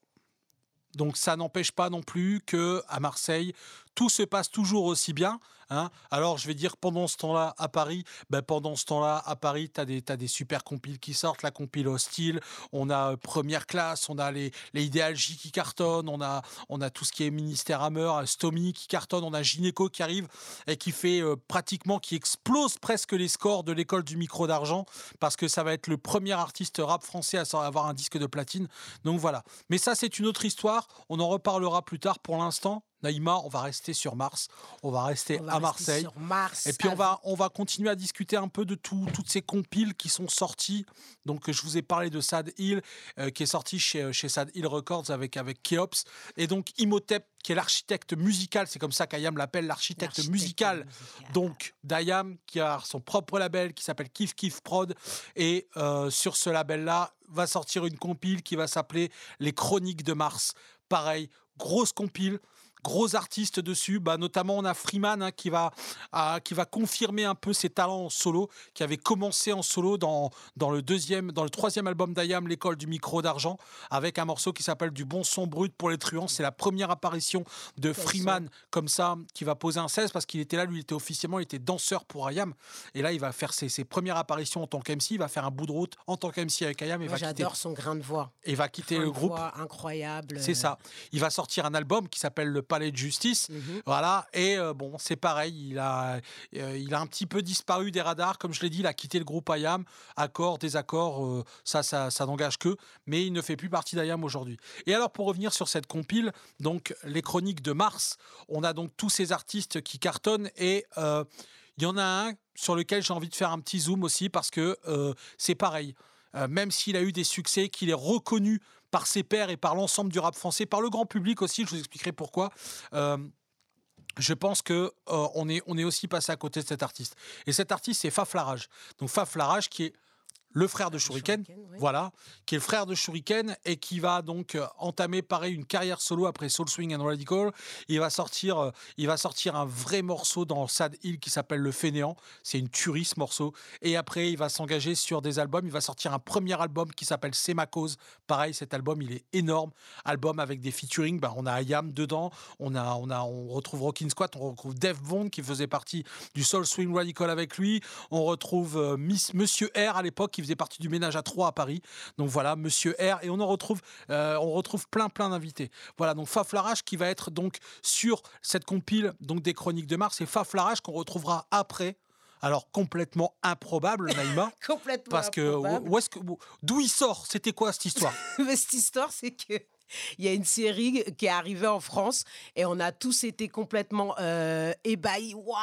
donc ça n'empêche pas non plus que à Marseille, tout se passe toujours aussi bien. hein. Alors, je vais dire pendant ce temps-là à Paris, ben, pendant ce temps-là à Paris, tu as des, super compiles qui sortent. La compile Hostile, on a euh, Première Classe, on a les, les Idéal J qui cartonnent, on a, on a tout ce qui est Ministère Hammer, euh, Stomy qui cartonne, on a Gynéco qui arrive et qui fait euh, pratiquement, qui explose presque les scores de l'école du micro d'argent parce que ça va être le premier artiste rap français à avoir un disque de platine. Donc voilà. Mais ça, c'est une autre histoire. On en reparlera plus tard. Pour l'instant, Naïma, on va rester sur Mars. On va rester On va à rester Marseille. sur Mars Et puis on va, on va continuer à discuter un peu de tout- toutes ces compiles qui sont sorties. Donc je vous ai parlé de Sad Hill euh, qui est sorti chez, chez Sad Hill Records avec, avec Keops. Et donc Imhotep qui est l'architecte musical, c'est comme ça qu'Ayam l'appelle l'architecte L'architecte musical. musical. Donc d'Ayam qui a son propre label qui s'appelle Kif Kif Prod. Et euh, sur ce label-là va sortir une compile qui va s'appeler Les Chroniques de Mars. Pareil, grosse compile gros artistes dessus, bah, notamment on a Freeman hein, qui, va, ah, qui va confirmer un peu ses talents en solo, qui avait commencé en solo dans, dans, le, deuxième, dans le troisième album d'Ayam, L'école du micro d'argent, avec un morceau qui s'appelle Du bon son brut pour les truands. C'est la première apparition de Freeman comme ça, qui va poser un 16 parce qu'il était là, lui il était officiellement, il était danseur pour Ayam. Et là il va faire ses, ses premières apparitions en tant qu'MC, il va faire un bout de route en tant qu'MC avec Ayam et Moi, va quitter, j'adore son grain de voix. et va quitter Grain le groupe. voix incroyable. C'est ça. Il va sortir un album qui s'appelle le palais de justice. Mhm. Voilà. Et euh, bon, c'est pareil. Il a, euh, il a un petit peu disparu des radars. Comme je l'ai dit, il a quitté le groupe IAM. Accord, désaccord, euh, ça, ça, ça n'engage que. Mais il ne fait plus partie d'IAM aujourd'hui. Et alors, pour revenir sur cette compile, donc les chroniques de mars, on a donc tous ces artistes qui cartonnent. Et il y en a un sur lequel j'ai envie de faire un petit zoom aussi parce que c'est pareil. Euh, même s'il a eu des succès, qu'il est reconnu par ses pairs et par l'ensemble du rap français, par le grand public aussi, je vous expliquerai pourquoi. euh, je pense que euh, on, est, on est aussi passé à côté de cet artiste. Et cet artiste, c'est Faf Larage. Donc Faf Larage, qui est le frère de Shuriken, voilà, qui est le frère de Shuriken et qui va donc euh, entamer pareil une carrière solo après Soul Swing and Radical. Il va sortir, euh, il va sortir un vrai morceau dans Sad Hill qui s'appelle Le Fainéant. C'est une tuerie ce morceau. Et après, il va s'engager sur des albums. Il va sortir un premier album qui s'appelle C'est ma cause. Pareil, cet album, il est énorme. Album avec des featuring. Bah, on a Ayam dedans. On a, on a, on retrouve Rockin' Squat. On retrouve Def Bond qui faisait partie du Soul Swing Radical avec lui. On retrouve euh, Miss, Monsieur R à l'époque qui faisait partie du ménage à trois à Paris. Donc voilà, Monsieur R. Et on en retrouve, euh, on retrouve plein, plein d'invités. Voilà, donc Faf Larage qui va être donc sur cette compile donc des chroniques de Mars et Faf Larage qu'on retrouvera après. Alors complètement improbable, Naïma. <laughs> Complètement. Parce que improbable. où est-ce que d'où il sort? C'était quoi cette histoire? <laughs> Mais cette histoire, c'est que. <laughs> Il y a une série qui est arrivée en France et on a tous été complètement euh, ébahis. Waouh,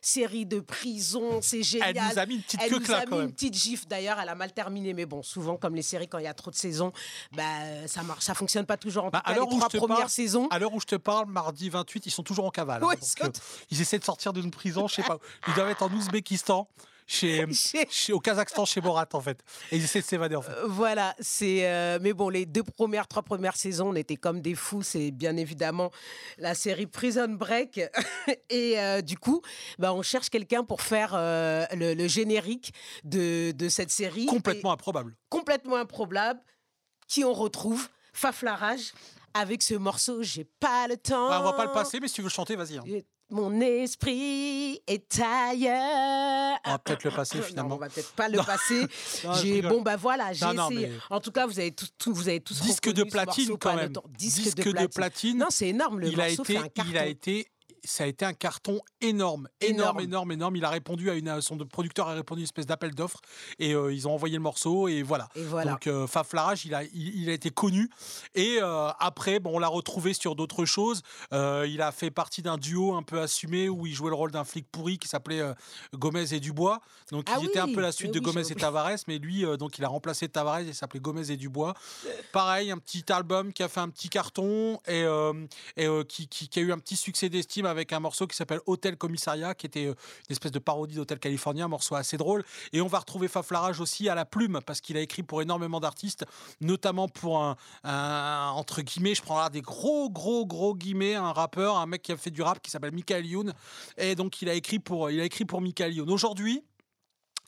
série de prison, c'est génial. Elle nous a mis une petite Elle queue nous là a quand mis même. une petite gifle. D'ailleurs, elle a mal terminé. Mais bon, souvent, comme les séries, quand il y a trop de saisons, bah, ça marche, ça fonctionne pas toujours. En Bah, tout cas, les trois premières parle- saisons. À l'heure où je te parle, mardi 28, ils sont toujours en cavale. hein. Donc, euh, ils essaient de sortir d'une prison, je sais pas. Ils doivent être en Ouzbékistan, <laughs> chez, au Kazakhstan, chez Borat en fait. Et ils essaient de s'évader en fait. Euh, Voilà, c'est. euh, mais bon, les deux premières, trois premières saisons, on était comme des fous. C'est bien évidemment la série Prison Break. <laughs> Et euh, du coup, bah, on cherche quelqu'un pour faire le, le générique de, de cette série. Complètement improbable. Complètement improbable. Qui on retrouve Faf Larage avec ce morceau J'ai pas le temps. Bah, on va pas le passer, mais si tu veux chanter, vas-y. hein. Mon esprit est ailleurs. On va peut-être le passer Non, finalement. on va peut-être pas le Non. passer. Non, J'ai bon bah voilà, j'ai Non, non, essayé. mais- En tout cas, vous avez tous, vous avez tous Disque de platine quand même. Disque, Disque de, de platine. Non, c'est énorme. Le il a morceau été, fait un carton. il a été, ça a été un carton énorme, énorme, Énorme. énorme, énorme. Il a répondu à une, son producteur a répondu à une espèce d'appel d'offres et euh, ils ont envoyé le morceau et voilà. Et voilà. Donc euh, Faf Larage, il a, il, il a été connu et euh, après, bon, on l'a retrouvé sur d'autres choses. Euh, il a fait partie d'un duo un peu assumé où il jouait le rôle d'un flic pourri qui s'appelait euh, Gomez et Dubois. Donc Ah il était un peu la suite mais de oui, Gomez et Tavares, mais lui, euh, donc il a remplacé Tavares, il s'appelait Gomez et Dubois. Pareil, un petit album qui a fait un petit carton et, euh, et euh, qui, qui- qui a eu un petit succès d'estime avec un morceau qui s'appelle Hôtel Commissariat, qui était euh, une espèce de parodie d'Hôtel Californien, un morceau assez drôle. Et on va retrouver Faf Larage aussi à la plume, parce qu'il a écrit pour énormément d'artistes, notamment pour un, un- entre guillemets, je prends là des gros, gros, gros guillemets, un rappeur, un mec qui a fait du rap qui s'appelle Michael Youn. Et donc il a écrit pour, il a écrit pour Michael Youn. Aujourd'hui,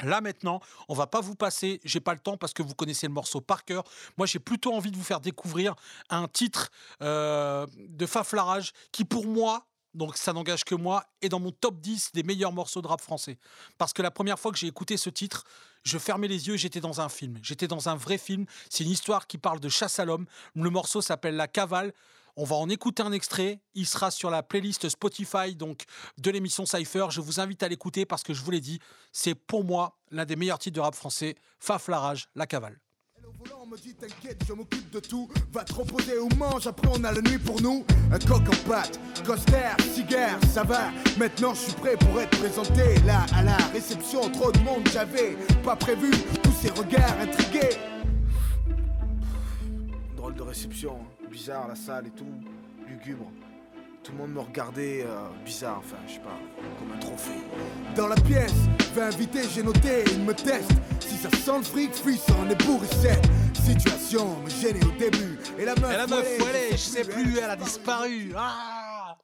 Là maintenant, on va pas vous passer, j'ai pas le temps parce que vous connaissez le morceau par cœur. Moi, j'ai plutôt envie de vous faire découvrir un titre euh, de Faflarage qui, pour moi, donc ça n'engage que moi, est dans mon top 10 des meilleurs morceaux de rap français. Parce que la première fois que j'ai écouté ce titre, je fermais les yeux, j'étais dans un film. J'étais dans un vrai film. C'est une histoire qui parle de chasse à l'homme. Le morceau s'appelle La Cavale. On va en écouter un extrait. Il sera sur la playlist Spotify donc de l'émission Cypher. Je vous invite à l'écouter parce que je vous l'ai dit, c'est pour moi l'un des meilleurs titres de rap français. Faf Larage, La Cavale. Au volant, on me dit t'inquiète, je m'occupe de tout. Va te reposer ou mange, après on a la nuit pour nous. Un coq en pâte, coster, cigare, ça va. Maintenant je suis prêt pour être présenté. Là, à la réception, trop de monde, j'avais pas prévu. Tous ces regards intrigués. Drôle de réception, hein. bizarre la salle et tout, lugubre. Tout le monde me regardait euh, bizarre, enfin, je sais pas, comme un trophée. Dans la pièce, vais inviter, j'ai noté, il me teste. Si ça sent le fric, fuis en ébourissette. Situation me gênait au début. Et la meuf, Et la meuf, où où elle est Je sais plus, elle a disparu. Ah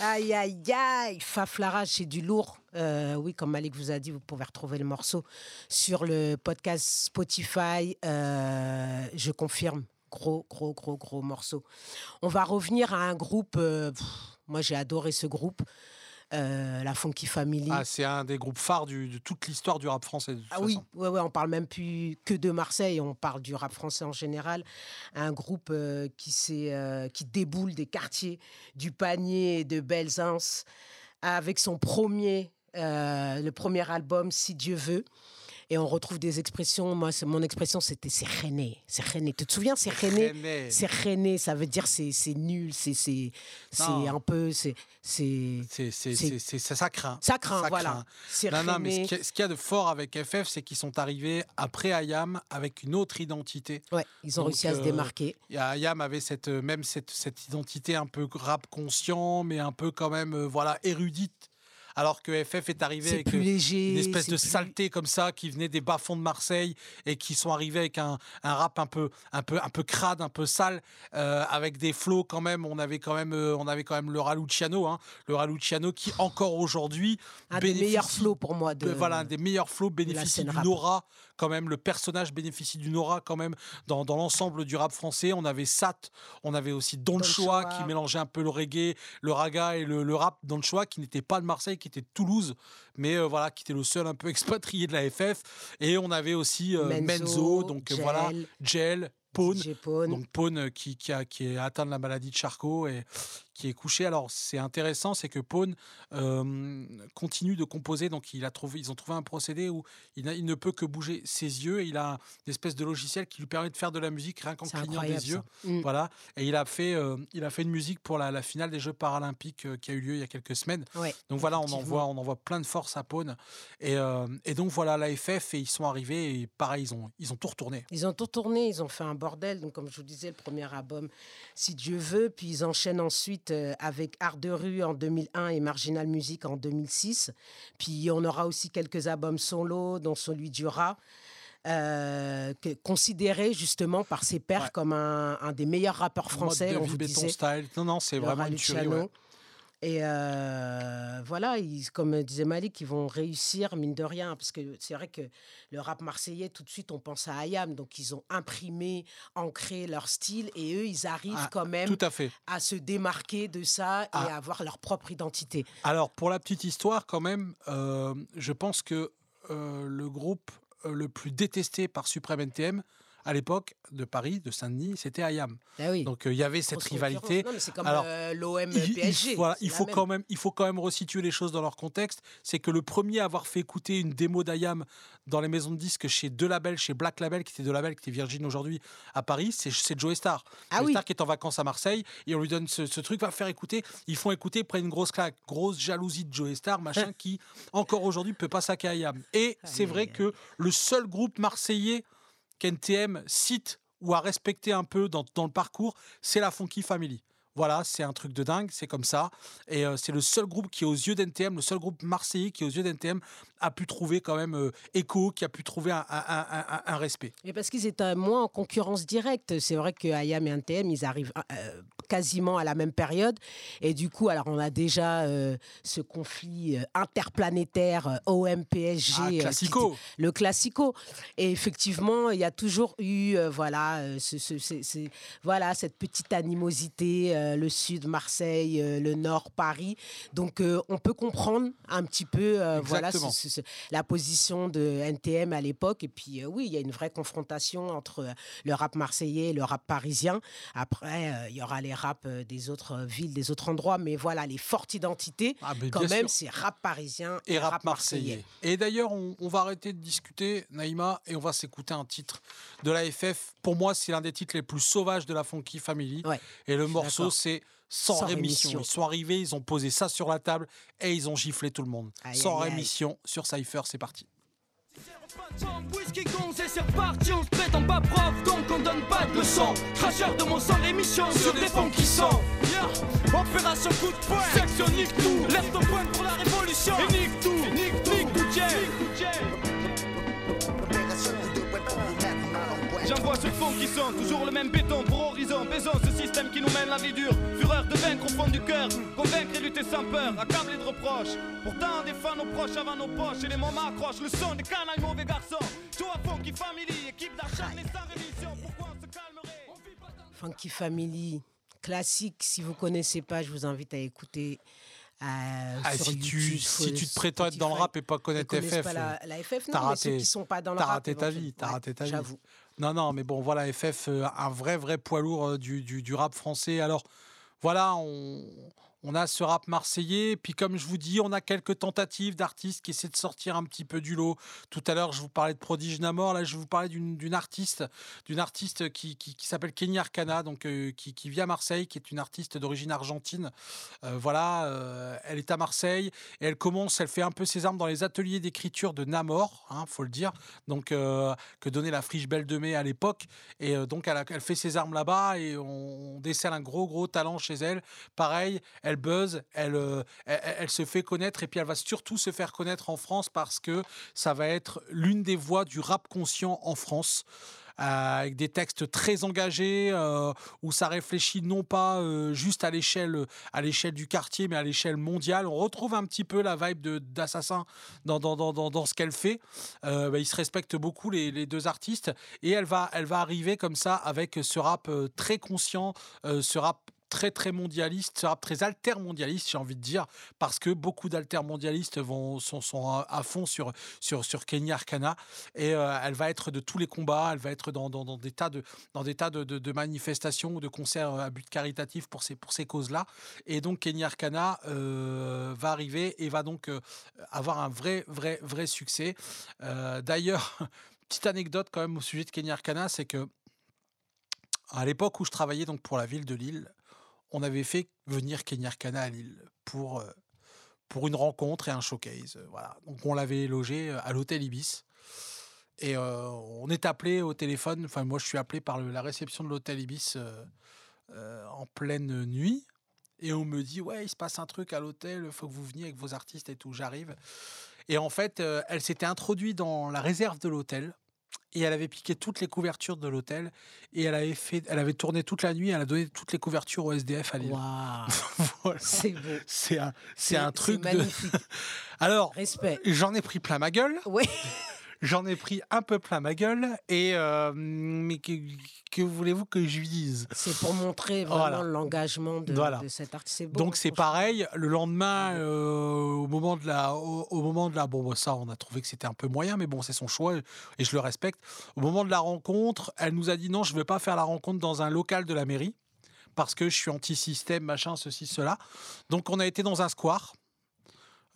Aïe, aïe, aïe. Faf Larage, c'est du lourd. Euh, oui, comme Malik vous a dit, vous pouvez retrouver le morceau sur le podcast Spotify. Euh, je confirme. Gros, gros, gros, gros morceau. On va revenir à un groupe. euh, pff, moi, j'ai adoré ce groupe. Euh, la Funky Family. Ah, c'est un des groupes phares du- de toute l'histoire du rap français. de toute Ah oui, ouais, ouais, on parle même plus que de Marseille, on parle du rap français en général. Un groupe euh, qui, euh, qui déboule des quartiers du panier de Belzance avec son premier, le premier album, Si Dieu veut. Et on retrouve des expressions. Moi, c'est- mon expression, c'était c'est rené. C'est rené. Tu te souviens, c'est rené? C'est rené. Ça veut dire c'est c'est nul. C'est c'est c'est Non. un peu. C'est c'est ça, craint. Ça craint, voilà. Non, non, mais ce qu'il y a- de fort avec FF, c'est qu'ils sont arrivés après Ayam avec une autre identité. Ouais, ils ont réussi à se euh, démarquer. Ayam avait cette, même cette, cette identité un peu rap conscient, mais un peu quand même euh, voilà érudite. Alors que FF est arrivé avec plus léger. une espèce de plus- saleté comme ça qui venait des bas-fonds de Marseille et qui sont arrivés avec un, un rap un peu un peu un peu crade un peu sale euh, avec des flows quand même on avait quand même euh, on avait quand même le Raluciano hein, le Raluciano qui encore aujourd'hui Un des meilleurs bénéficie flows pour moi de. voilà, un des meilleurs flows la bénéficie d'une aura quand même. Le personnage bénéficie d'une aura quand même dans, dans l'ensemble du rap français. On avait Sat, on avait aussi Don, Don Choa Choa. qui mélangeait un peu le reggae, le raga et le, le rap. Don Choa qui n'était pas de Marseille, qui était de Toulouse, mais euh, voilà, qui était le seul un peu <laughs> expatrié de la FF. Et on avait aussi euh, Menzo, Menzo, donc euh, voilà, Gel, Pone. Donc Pone euh, qui, qui, a, qui est atteint de la maladie de Charcot et qui est couché. Alors c'est intéressant, c'est que Pone euh, continue de composer. Donc il a trouvé, ils ont trouvé un procédé où il, n'a- il ne peut que bouger ses yeux. Et il a une espèce de logiciel qui lui permet de faire de la musique rien qu'en clignant des yeux. Mm. Voilà. Et il a fait, euh, il a fait une musique pour la, la finale des Jeux paralympiques euh, qui a eu lieu il y a quelques semaines. Ouais, Donc voilà, on envoie, on envoie plein de force à Pone. Et, et donc voilà, la FF, et ils sont arrivés et pareil, ils ont, ils ont tout retourné. Ils ont tout tourné, ils ont fait un bordel. Donc, comme je vous disais, le premier album, Si Dieu veut. Puis ils enchaînent ensuite euh, avec Art de rue en 2001 et Marginal Music en 2006. Puis on aura aussi quelques albums solo, dont celui du rat. euh, que- considéré justement par ses pairs Ouais. comme un, un des meilleurs rappeurs Mode français, de on vie vous béton disait. style. Non, non, c'est vraiment une tuerie. Luciano. ouais. Et euh, voilà, ils, comme disait Malik, ils vont réussir, mine de rien, parce que c'est vrai que le rap marseillais, tout de suite, on pense à Ayam, donc ils ont imprimé, ancré leur style, et eux, ils arrivent Ah, quand même Tout à fait. à se démarquer de ça et Ah. à avoir leur propre identité. Alors, pour la petite histoire, quand même, euh, je pense que euh, le groupe euh, le plus détesté par Supreme NTM à l'époque de Paris, de Saint-Denis, c'était Ayam. Ah oui. Donc, euh, il y avait cette rivalité. Non, mais c'est comme Alors, euh, l'OM Il, voilà, il faut même. quand même, il faut quand même resituer les choses dans leur contexte. C'est que le premier à avoir fait écouter une démo d'Ayam dans les maisons de disques chez deux labels, chez Black Label, qui était deux labels, qui était Virgin aujourd'hui à Paris, c'est c'est Joe Star. Ah Joe oui. Star qui est en vacances à Marseille et on lui donne ce, ce truc, va faire écouter. Ils font écouter, prennent une grosse claque, grosse jalousie de Joe Star, machin, <laughs> qui encore aujourd'hui peut pas saquer Ayam. Et c'est vrai que le seul groupe marseillais qu'NTM cite ou a respecté un peu dans, dans le parcours, c'est la Funky Family. Voilà, c'est un truc de dingue, c'est comme ça. Et euh, c'est le seul groupe qui, aux yeux d'NTM, le seul groupe marseillais qui, aux yeux d'NTM, a pu trouver quand même euh, écho, qui a pu trouver un, un- un- un- un respect. Mais parce qu'ils étaient moins en concurrence directe. C'est vrai que Ayam et NTM, ils arrivent euh, quasiment à la même période. Et du coup, alors on a déjà ce conflit interplanétaire OM-PSG. Ah, qui classico. le classico. Et effectivement, il y a toujours eu voilà, ce- ce- ce- ce- voilà, cette petite animosité, euh, le sud, Marseille, euh, le nord, Paris. Donc euh, on peut comprendre un petit peu voilà, ce- Exactement. ce- ce- la position de NTM à l'époque. Et puis oui, il y a une vraie confrontation entre le rap marseillais et le rap parisien. Après, il y aura les raps des autres villes, des autres endroits. Mais voilà, les fortes identités, Ah, quand même, c'est rap parisien Et rap marseillais. Et d'ailleurs, on, on va arrêter de discuter, Naïma, et on va s'écouter un titre de la FF. Pour moi, c'est l'un des titres les plus sauvages de la Funky Family. Ouais, et le morceau, c'est Sans, Sans rémission. rémission. Ils sont arrivés, ils ont posé ça sur la table et ils ont giflé tout le monde. Aïe, Sans aïe, aïe. rémission sur Cypher, c'est parti. Whisky gonze et c'est reparti, on se prétend pas prof, donc on donne pas de leçons. Cracheur de mon sang, l'émission sur des fonds qui sont. Yeah. Opération coup de poing, section nique tout. Lève ton poing pour la révolution. Et nique tout, nique tout, nique tout, Jay. J'envoie ce fond qui sont toujours le même béton horizon. Baisons ce système qui nous mène la vie dure. Fureur de vaincre au fond du cœur. Convaincre et lutter sans peur, accablé de reproches. Pourtant, on défend nos proches avant nos poches. Et les moments accrochent le son des canailles mauvais garçons. Joe Funky Family, équipe d'acharnés sans rémission. Pourquoi on se calmerait? On vit pas dans- Funky Family, classique. Si vous connaissez pas, je vous invite à écouter. euh, Ah, sur si, tu, YouTube, si tu te prétends être dans le rap et pas connaître FF, pas la, la FF, t'as non, mais ceux raté- qui sont pas dans le t'as rap. raté ta vie, t'as Ouais, raté ta vie. J'avoue. Non, non, mais bon, voilà, FF, euh, un vrai, vrai poids lourd euh, du, du- du rap français. Alors, voilà, on, on a ce rap marseillais. Puis, comme je vous dis, on a quelques tentatives d'artistes qui essaient de sortir un petit peu du lot. Tout à l'heure, je vous parlais de Prodige Namor. Là, je vous parlais d'une artiste, d'une artiste qui, qui, s'appelle Kenny Arcana, donc, euh, qui, qui vit à Marseille, qui est une artiste d'origine argentine. Euh, voilà, euh, elle est à Marseille et elle commence, elle fait un peu ses armes dans les ateliers d'écriture de Namor, hein, faut le dire, donc que donnait la friche Belle de Mai à l'époque. Et donc elle, fait ses armes là-bas et on, on décèle un gros gros talent chez elle. Pareil, elle buzz, elle, euh, elle, se fait connaître et puis elle va surtout se faire connaître en France parce que ça va être l'une des voix du rap conscient en France. euh, avec des textes très engagés euh, où ça réfléchit non pas juste à l'échelle à l'échelle du quartier mais à l'échelle mondiale on retrouve un petit peu la vibe de- d'assassin dans, dans, dans, dans, ce qu'elle fait bah, ils se respectent beaucoup les, les deux artistes et elle va elle va arriver comme ça avec ce rap très conscient ce rap très très mondialiste, rap très altermondialiste, j'ai envie de dire, parce que beaucoup d'altermondialistes vont sont, à, fond sur sur sur Kenya Arcana et euh, elle va être de tous les combats, elle va être dans, dans, des tas de dans des tas de, de- manifestations ou de concerts à but caritatif pour ces pour ces causes-là. Et donc Kenya Arcana euh, va arriver et va donc euh, avoir un vrai vrai vrai succès. Euh, D'ailleurs, <laughs> petite anecdote quand même au sujet de Kenya Arcana, c'est que à l'époque où je travaillais donc pour la ville de Lille, on avait fait venir Kenya Arcana à Lille pour, euh, pour une rencontre et un showcase. euh, Voilà. Donc on l'avait logé euh, à l'hôtel Ibis. Et on est appelé au téléphone, enfin moi je suis appelé par la réception de l'hôtel Ibis en pleine nuit. Et on me dit, ouais, il se passe un truc à l'hôtel, faut que vous veniez avec vos artistes et tout. J'arrive. Et en fait, elle s'était introduite dans la réserve de l'hôtel et elle avait piqué toutes les couvertures de l'hôtel et elle avait fait, elle avait tourné toute la nuit. Elle a donné toutes les couvertures au SDF à Lille. <laughs> Voilà. C'est beau. C'est un, c'est un truc de. magnifique. <laughs> Alors, Respect. j'en ai pris plein ma gueule. Oui. J'en ai pris un peu plein ma gueule. Et euh, mais que, que voulez-vous que je lui dise? C'est pour montrer vraiment Voilà. l'engagement de, Voilà. de cet artiste. Beau, Donc c'est pareil. Le lendemain, euh, au moment de la, au, au moment de la, bon bah, ça, on a trouvé que c'était un peu moyen, mais bon, c'est son choix et je le respecte. Au moment de la rencontre, elle nous a dit non, je ne vais pas faire la rencontre dans un local de la mairie parce que je suis anti-système, machin, ceci, cela. Donc on a été dans un square.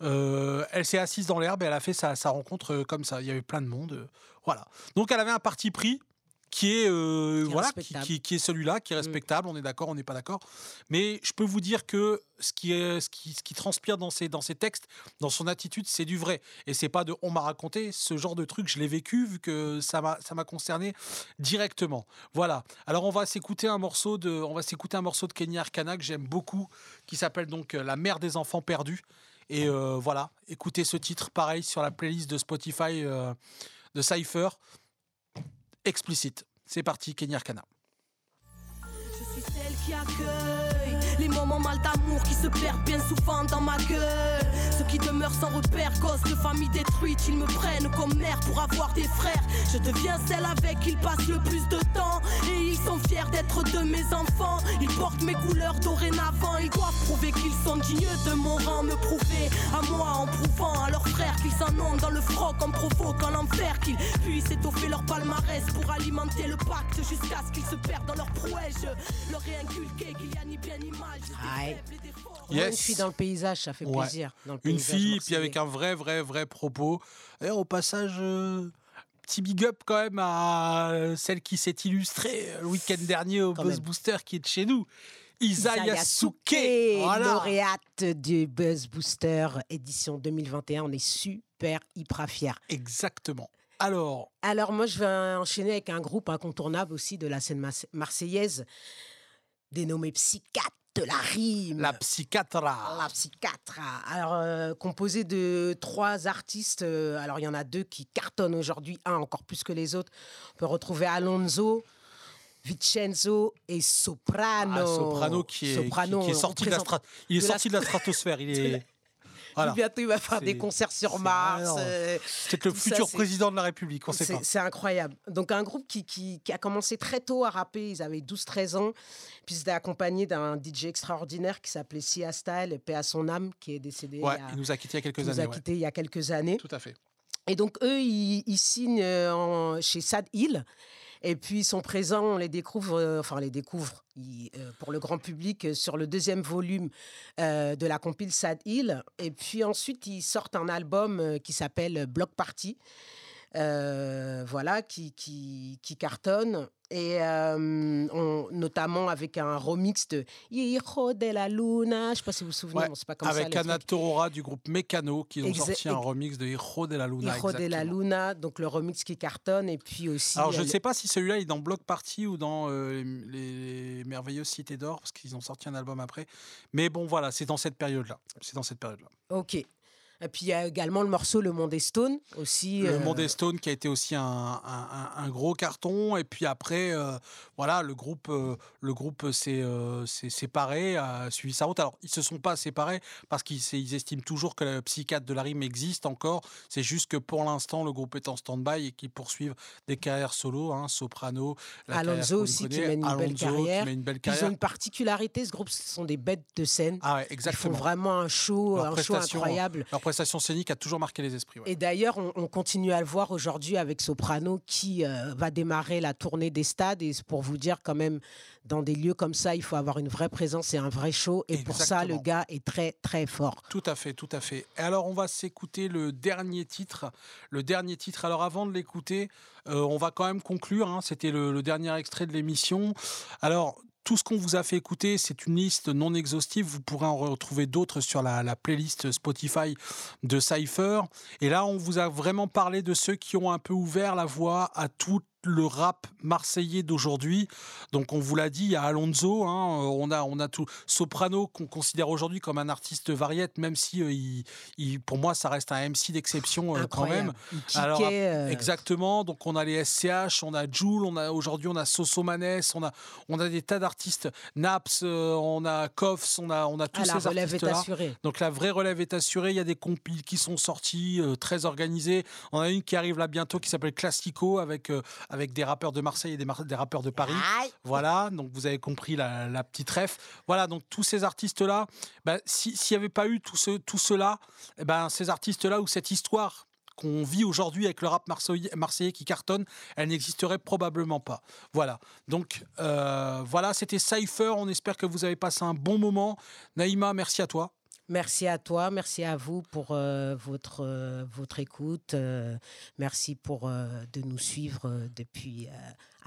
Euh, elle s'est assise dans l'herbe et elle a fait sa, sa rencontre euh, comme ça. Il y avait plein de monde. euh, voilà. Donc elle avait un parti pris qui est, euh, Qui est voilà, qui, respectable. qui- qui est celui-là, qui est respectable. On est d'accord, on n'est pas d'accord. Mais je peux vous dire que ce qui, est, ce qui, ce qui transpire dans ses, dans ses textes, dans son attitude, c'est du vrai. Et c'est pas de on m'a raconté ce genre de truc, je l'ai vécu vu que ça m'a ça m'a concerné directement. Voilà. Alors on va s'écouter un morceau de on va s'écouter un morceau de Kenya Arcana que j'aime beaucoup qui s'appelle donc La mère des enfants perdus. Et euh, voilà, écoutez ce titre pareil sur la playlist de Spotify euh, de Cypher explicite. C'est parti Kenya Arcana. Je suis celle qui accueille les moments mal d'amour qui se perdent bien souvent dans ma gueule. Ceux qui demeurent sans repère, cause de famille détruite, ils me prennent comme mère pour avoir des frères. Je deviens celle avec qui ils passent le plus de temps. Et ils sont fiers d'être de mes enfants. Ils portent mes couleurs dorénavant. Ils doivent prouver qu'ils sont dignes de mon rang. Me prouver à moi en prouvant à leurs frères qu'ils en ont dans le froc en provoquant l'enfer. Qu'ils puissent étoffer leur palmarès pour alimenter le pacte jusqu'à ce qu'ils se perdent dans leur prouesse. Leur ai inculqué qu'il y a ni bien ni mal. Aïe. moins, Une fille dans le paysage, ça fait Ouais. plaisir. Dans le Une fille, puis avec un vrai, vrai, vrai propos. Et au passage, euh, petit big up quand même à celle qui s'est illustrée euh, le week-end dernier au Quand Buzz même. Booster qui est de chez nous. Isa Isa Yasuke. Yasuke, Voilà. lauréate du Buzz Booster édition 2021. On est super, hyper fiers. Exactement. Alors, Alors moi, je vais enchaîner avec un groupe incontournable aussi de la scène marseillaise, dénommé Psychiatre de la rime. la psychiatre. La psychiatre. Alors, euh, composé de trois artistes. euh, alors, il y en a deux qui cartonnent aujourd'hui, un encore plus que les autres. On peut retrouver Alonso, Vincenzo et Soprano. Ah, Soprano qui est, Soprano, qui, qui est on sorti de la, représente stra- il est de la sorti de la stratosphère. Il <laughs> est, Voilà. Bientôt, il va faire des concerts sur Mars. euh, C'est le ça, futur président de la République, on sait pas. C'est incroyable. Donc, un groupe qui, qui- qui a commencé très tôt à rapper. Ils avaient 12-13 ans. Puis, c'était accompagné d'un DJ extraordinaire qui s'appelait Sia Style, paix à son âme, qui est décédé Ouais, il, y a- il nous a quittés il y a quelques qui nous années. a ouais. quittés il y a quelques années. Tout à fait. Et donc, eux, ils, ils signent euh, en- chez Sad Hill. Et puis, ils sont présents, on les découvre, euh, enfin, les découvre euh, pour le grand public euh, sur le deuxième volume de la compile Sad Hill. Et puis ensuite, ils sortent un album qui s'appelle Block Party. voilà, qui, qui cartonne, et euh, on- notamment avec un remix de Hijo de la Luna. Je ne sais pas si vous vous souvenez, Ouais, c'est pas comme ça. Avec Anna. Torora du groupe Mécano qui ont Exa- sorti un remix de Hijo de la Luna. Hijo de la. Luna, donc le remix qui cartonne, et puis aussi. Alors je euh, ne le- sais pas si celui-là est dans Block Party ou dans euh, les, les merveilleuses cités d'or parce qu'ils ont sorti un album après. Mais bon voilà, c'est dans cette période-là. C'est dans cette période-là. Ok. Et puis il y a également le morceau Le Monde est Stone aussi. Le euh, Monde est Stone qui a été aussi un, un- gros carton et puis après euh, voilà le groupe euh, le groupe s'est euh, séparé a suivi sa route. Alors ils se sont pas séparés parce qu'ils ils estiment toujours que le psychiatre de la rime existe encore. C'est juste que pour l'instant le groupe est en stand-by et qu'ils poursuivent des carrières solo, hein, Soprano, la carrière Alonso aussi qui connaît, mène une qui carrière. mène une belle Puis Ils ont carrière. une particularité, ce groupe, ce sont des bêtes de scène. Ah ouais, Ils font vraiment un show, Leur un show incroyable. Leur prestation scénique a toujours marqué les esprits. Et d'ailleurs, on, on continue à le voir aujourd'hui avec Soprano qui euh, va démarrer la tournée des stades. Et pour vous dire, quand même, dans des lieux comme ça, il faut avoir une vraie présence et un vrai show. Et pour ça, le gars est très, très fort. Tout à fait, tout à fait. Et alors, on va s'écouter le dernier titre. Le dernier titre. Alors, avant de l'écouter, euh, on va quand même conclure. hein. C'était le, le dernier extrait de l'émission. Alors, tout ce qu'on vous a fait écouter, c'est une liste non exhaustive. Vous pourrez en retrouver d'autres sur la, la playlist Spotify de Cypher. Et là, on vous a vraiment parlé de ceux qui ont un peu ouvert la voie à tout le rap marseillais d'aujourd'hui. Donc on vous l'a dit, il y a Alonso, hein, euh, on a on a tout Soprano qu'on considère aujourd'hui comme un artiste variette, même si euh, il, il- pour moi ça reste un MC d'exception euh, quand même. Alors euh, exactement, donc on a les SCH, on a Joule, on a aujourd'hui on a Soso Manès, on a on a des tas d'artistes, Naps, on a Koffs, on a on a tous Ah, la ces relève artistes là. assurée. Donc la vraie relève est assurée. Il y a des compiles qui sont sortis, très organisés. On a une qui arrive là bientôt qui s'appelle Classico avec, avec des rappeurs de Marseille et des, mar- des rappeurs de Paris. Voilà, donc vous avez compris la, la petite ref. Voilà, donc tous ces artistes-là, bah, si- s'il n'y avait pas eu tout, ce, tout cela, eh ben, ces artistes-là ou cette histoire qu'on vit aujourd'hui avec le rap marseillais, marseillais qui cartonne, elle n'existerait probablement pas. Voilà. Donc euh, voilà, c'était Cypher. On espère que vous avez passé un bon moment. Naïma, merci à toi. Merci à toi, merci à vous pour euh, votre, euh, votre écoute. euh, merci pour de nous suivre depuis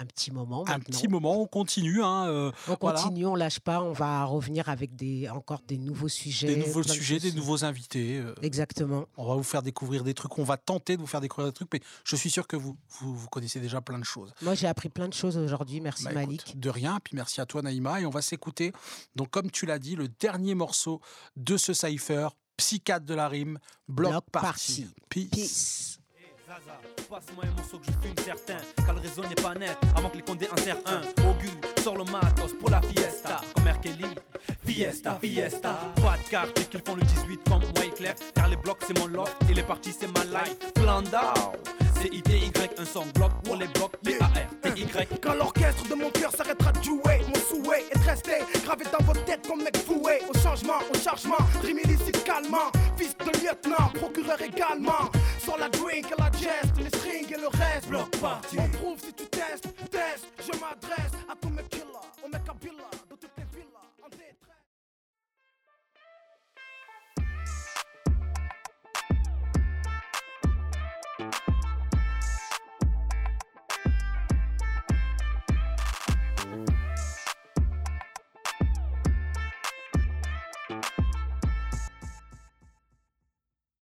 un petit moment. Un petit moment, on continue. Hein, euh, On voilà. continue, on lâche pas, on va revenir avec des, encore des nouveaux sujets. Des nouveaux de sujets, des nouveaux invités. euh, Exactement. On va vous faire découvrir des trucs, on va tenter de vous faire découvrir des trucs, mais je suis sûr que vous, vous, vous connaissez déjà plein de choses. Moi, j'ai appris plein de choses aujourd'hui. Merci Bah, Malik. écoute, de rien, puis merci à toi Naïma, et on va s'écouter, donc comme tu l'as dit, le dernier morceau de ce cypher, Psychiatre de la rime, Block, Block Party. Party. Peace. Zaza, passe-moi un morceau que je fume certain Car le réseau n'est pas net avant que les condés en serrent un. Augu, sors le matos pour la fiesta. Comme fiesta, fiesta. Pas de carte qu'ils font le 18 comme et Claire Car les blocs c'est mon loft et les parties c'est ma life. Flandau, C-I-T-Y, un son bloc pour les blocs P-A-R-T-Y Quand l'orchestre de mon cœur s'arrêtera de jouer, mon souhait est de rester gravé dans vos têtes comme mec foué. Au changement, au chargement, rime illicite calmement. Fils de lieutenant, procureur également. Sur la drink et la jest, les strings et le reste. Bloc party. On prouve si tu testes, teste, je m'adresse.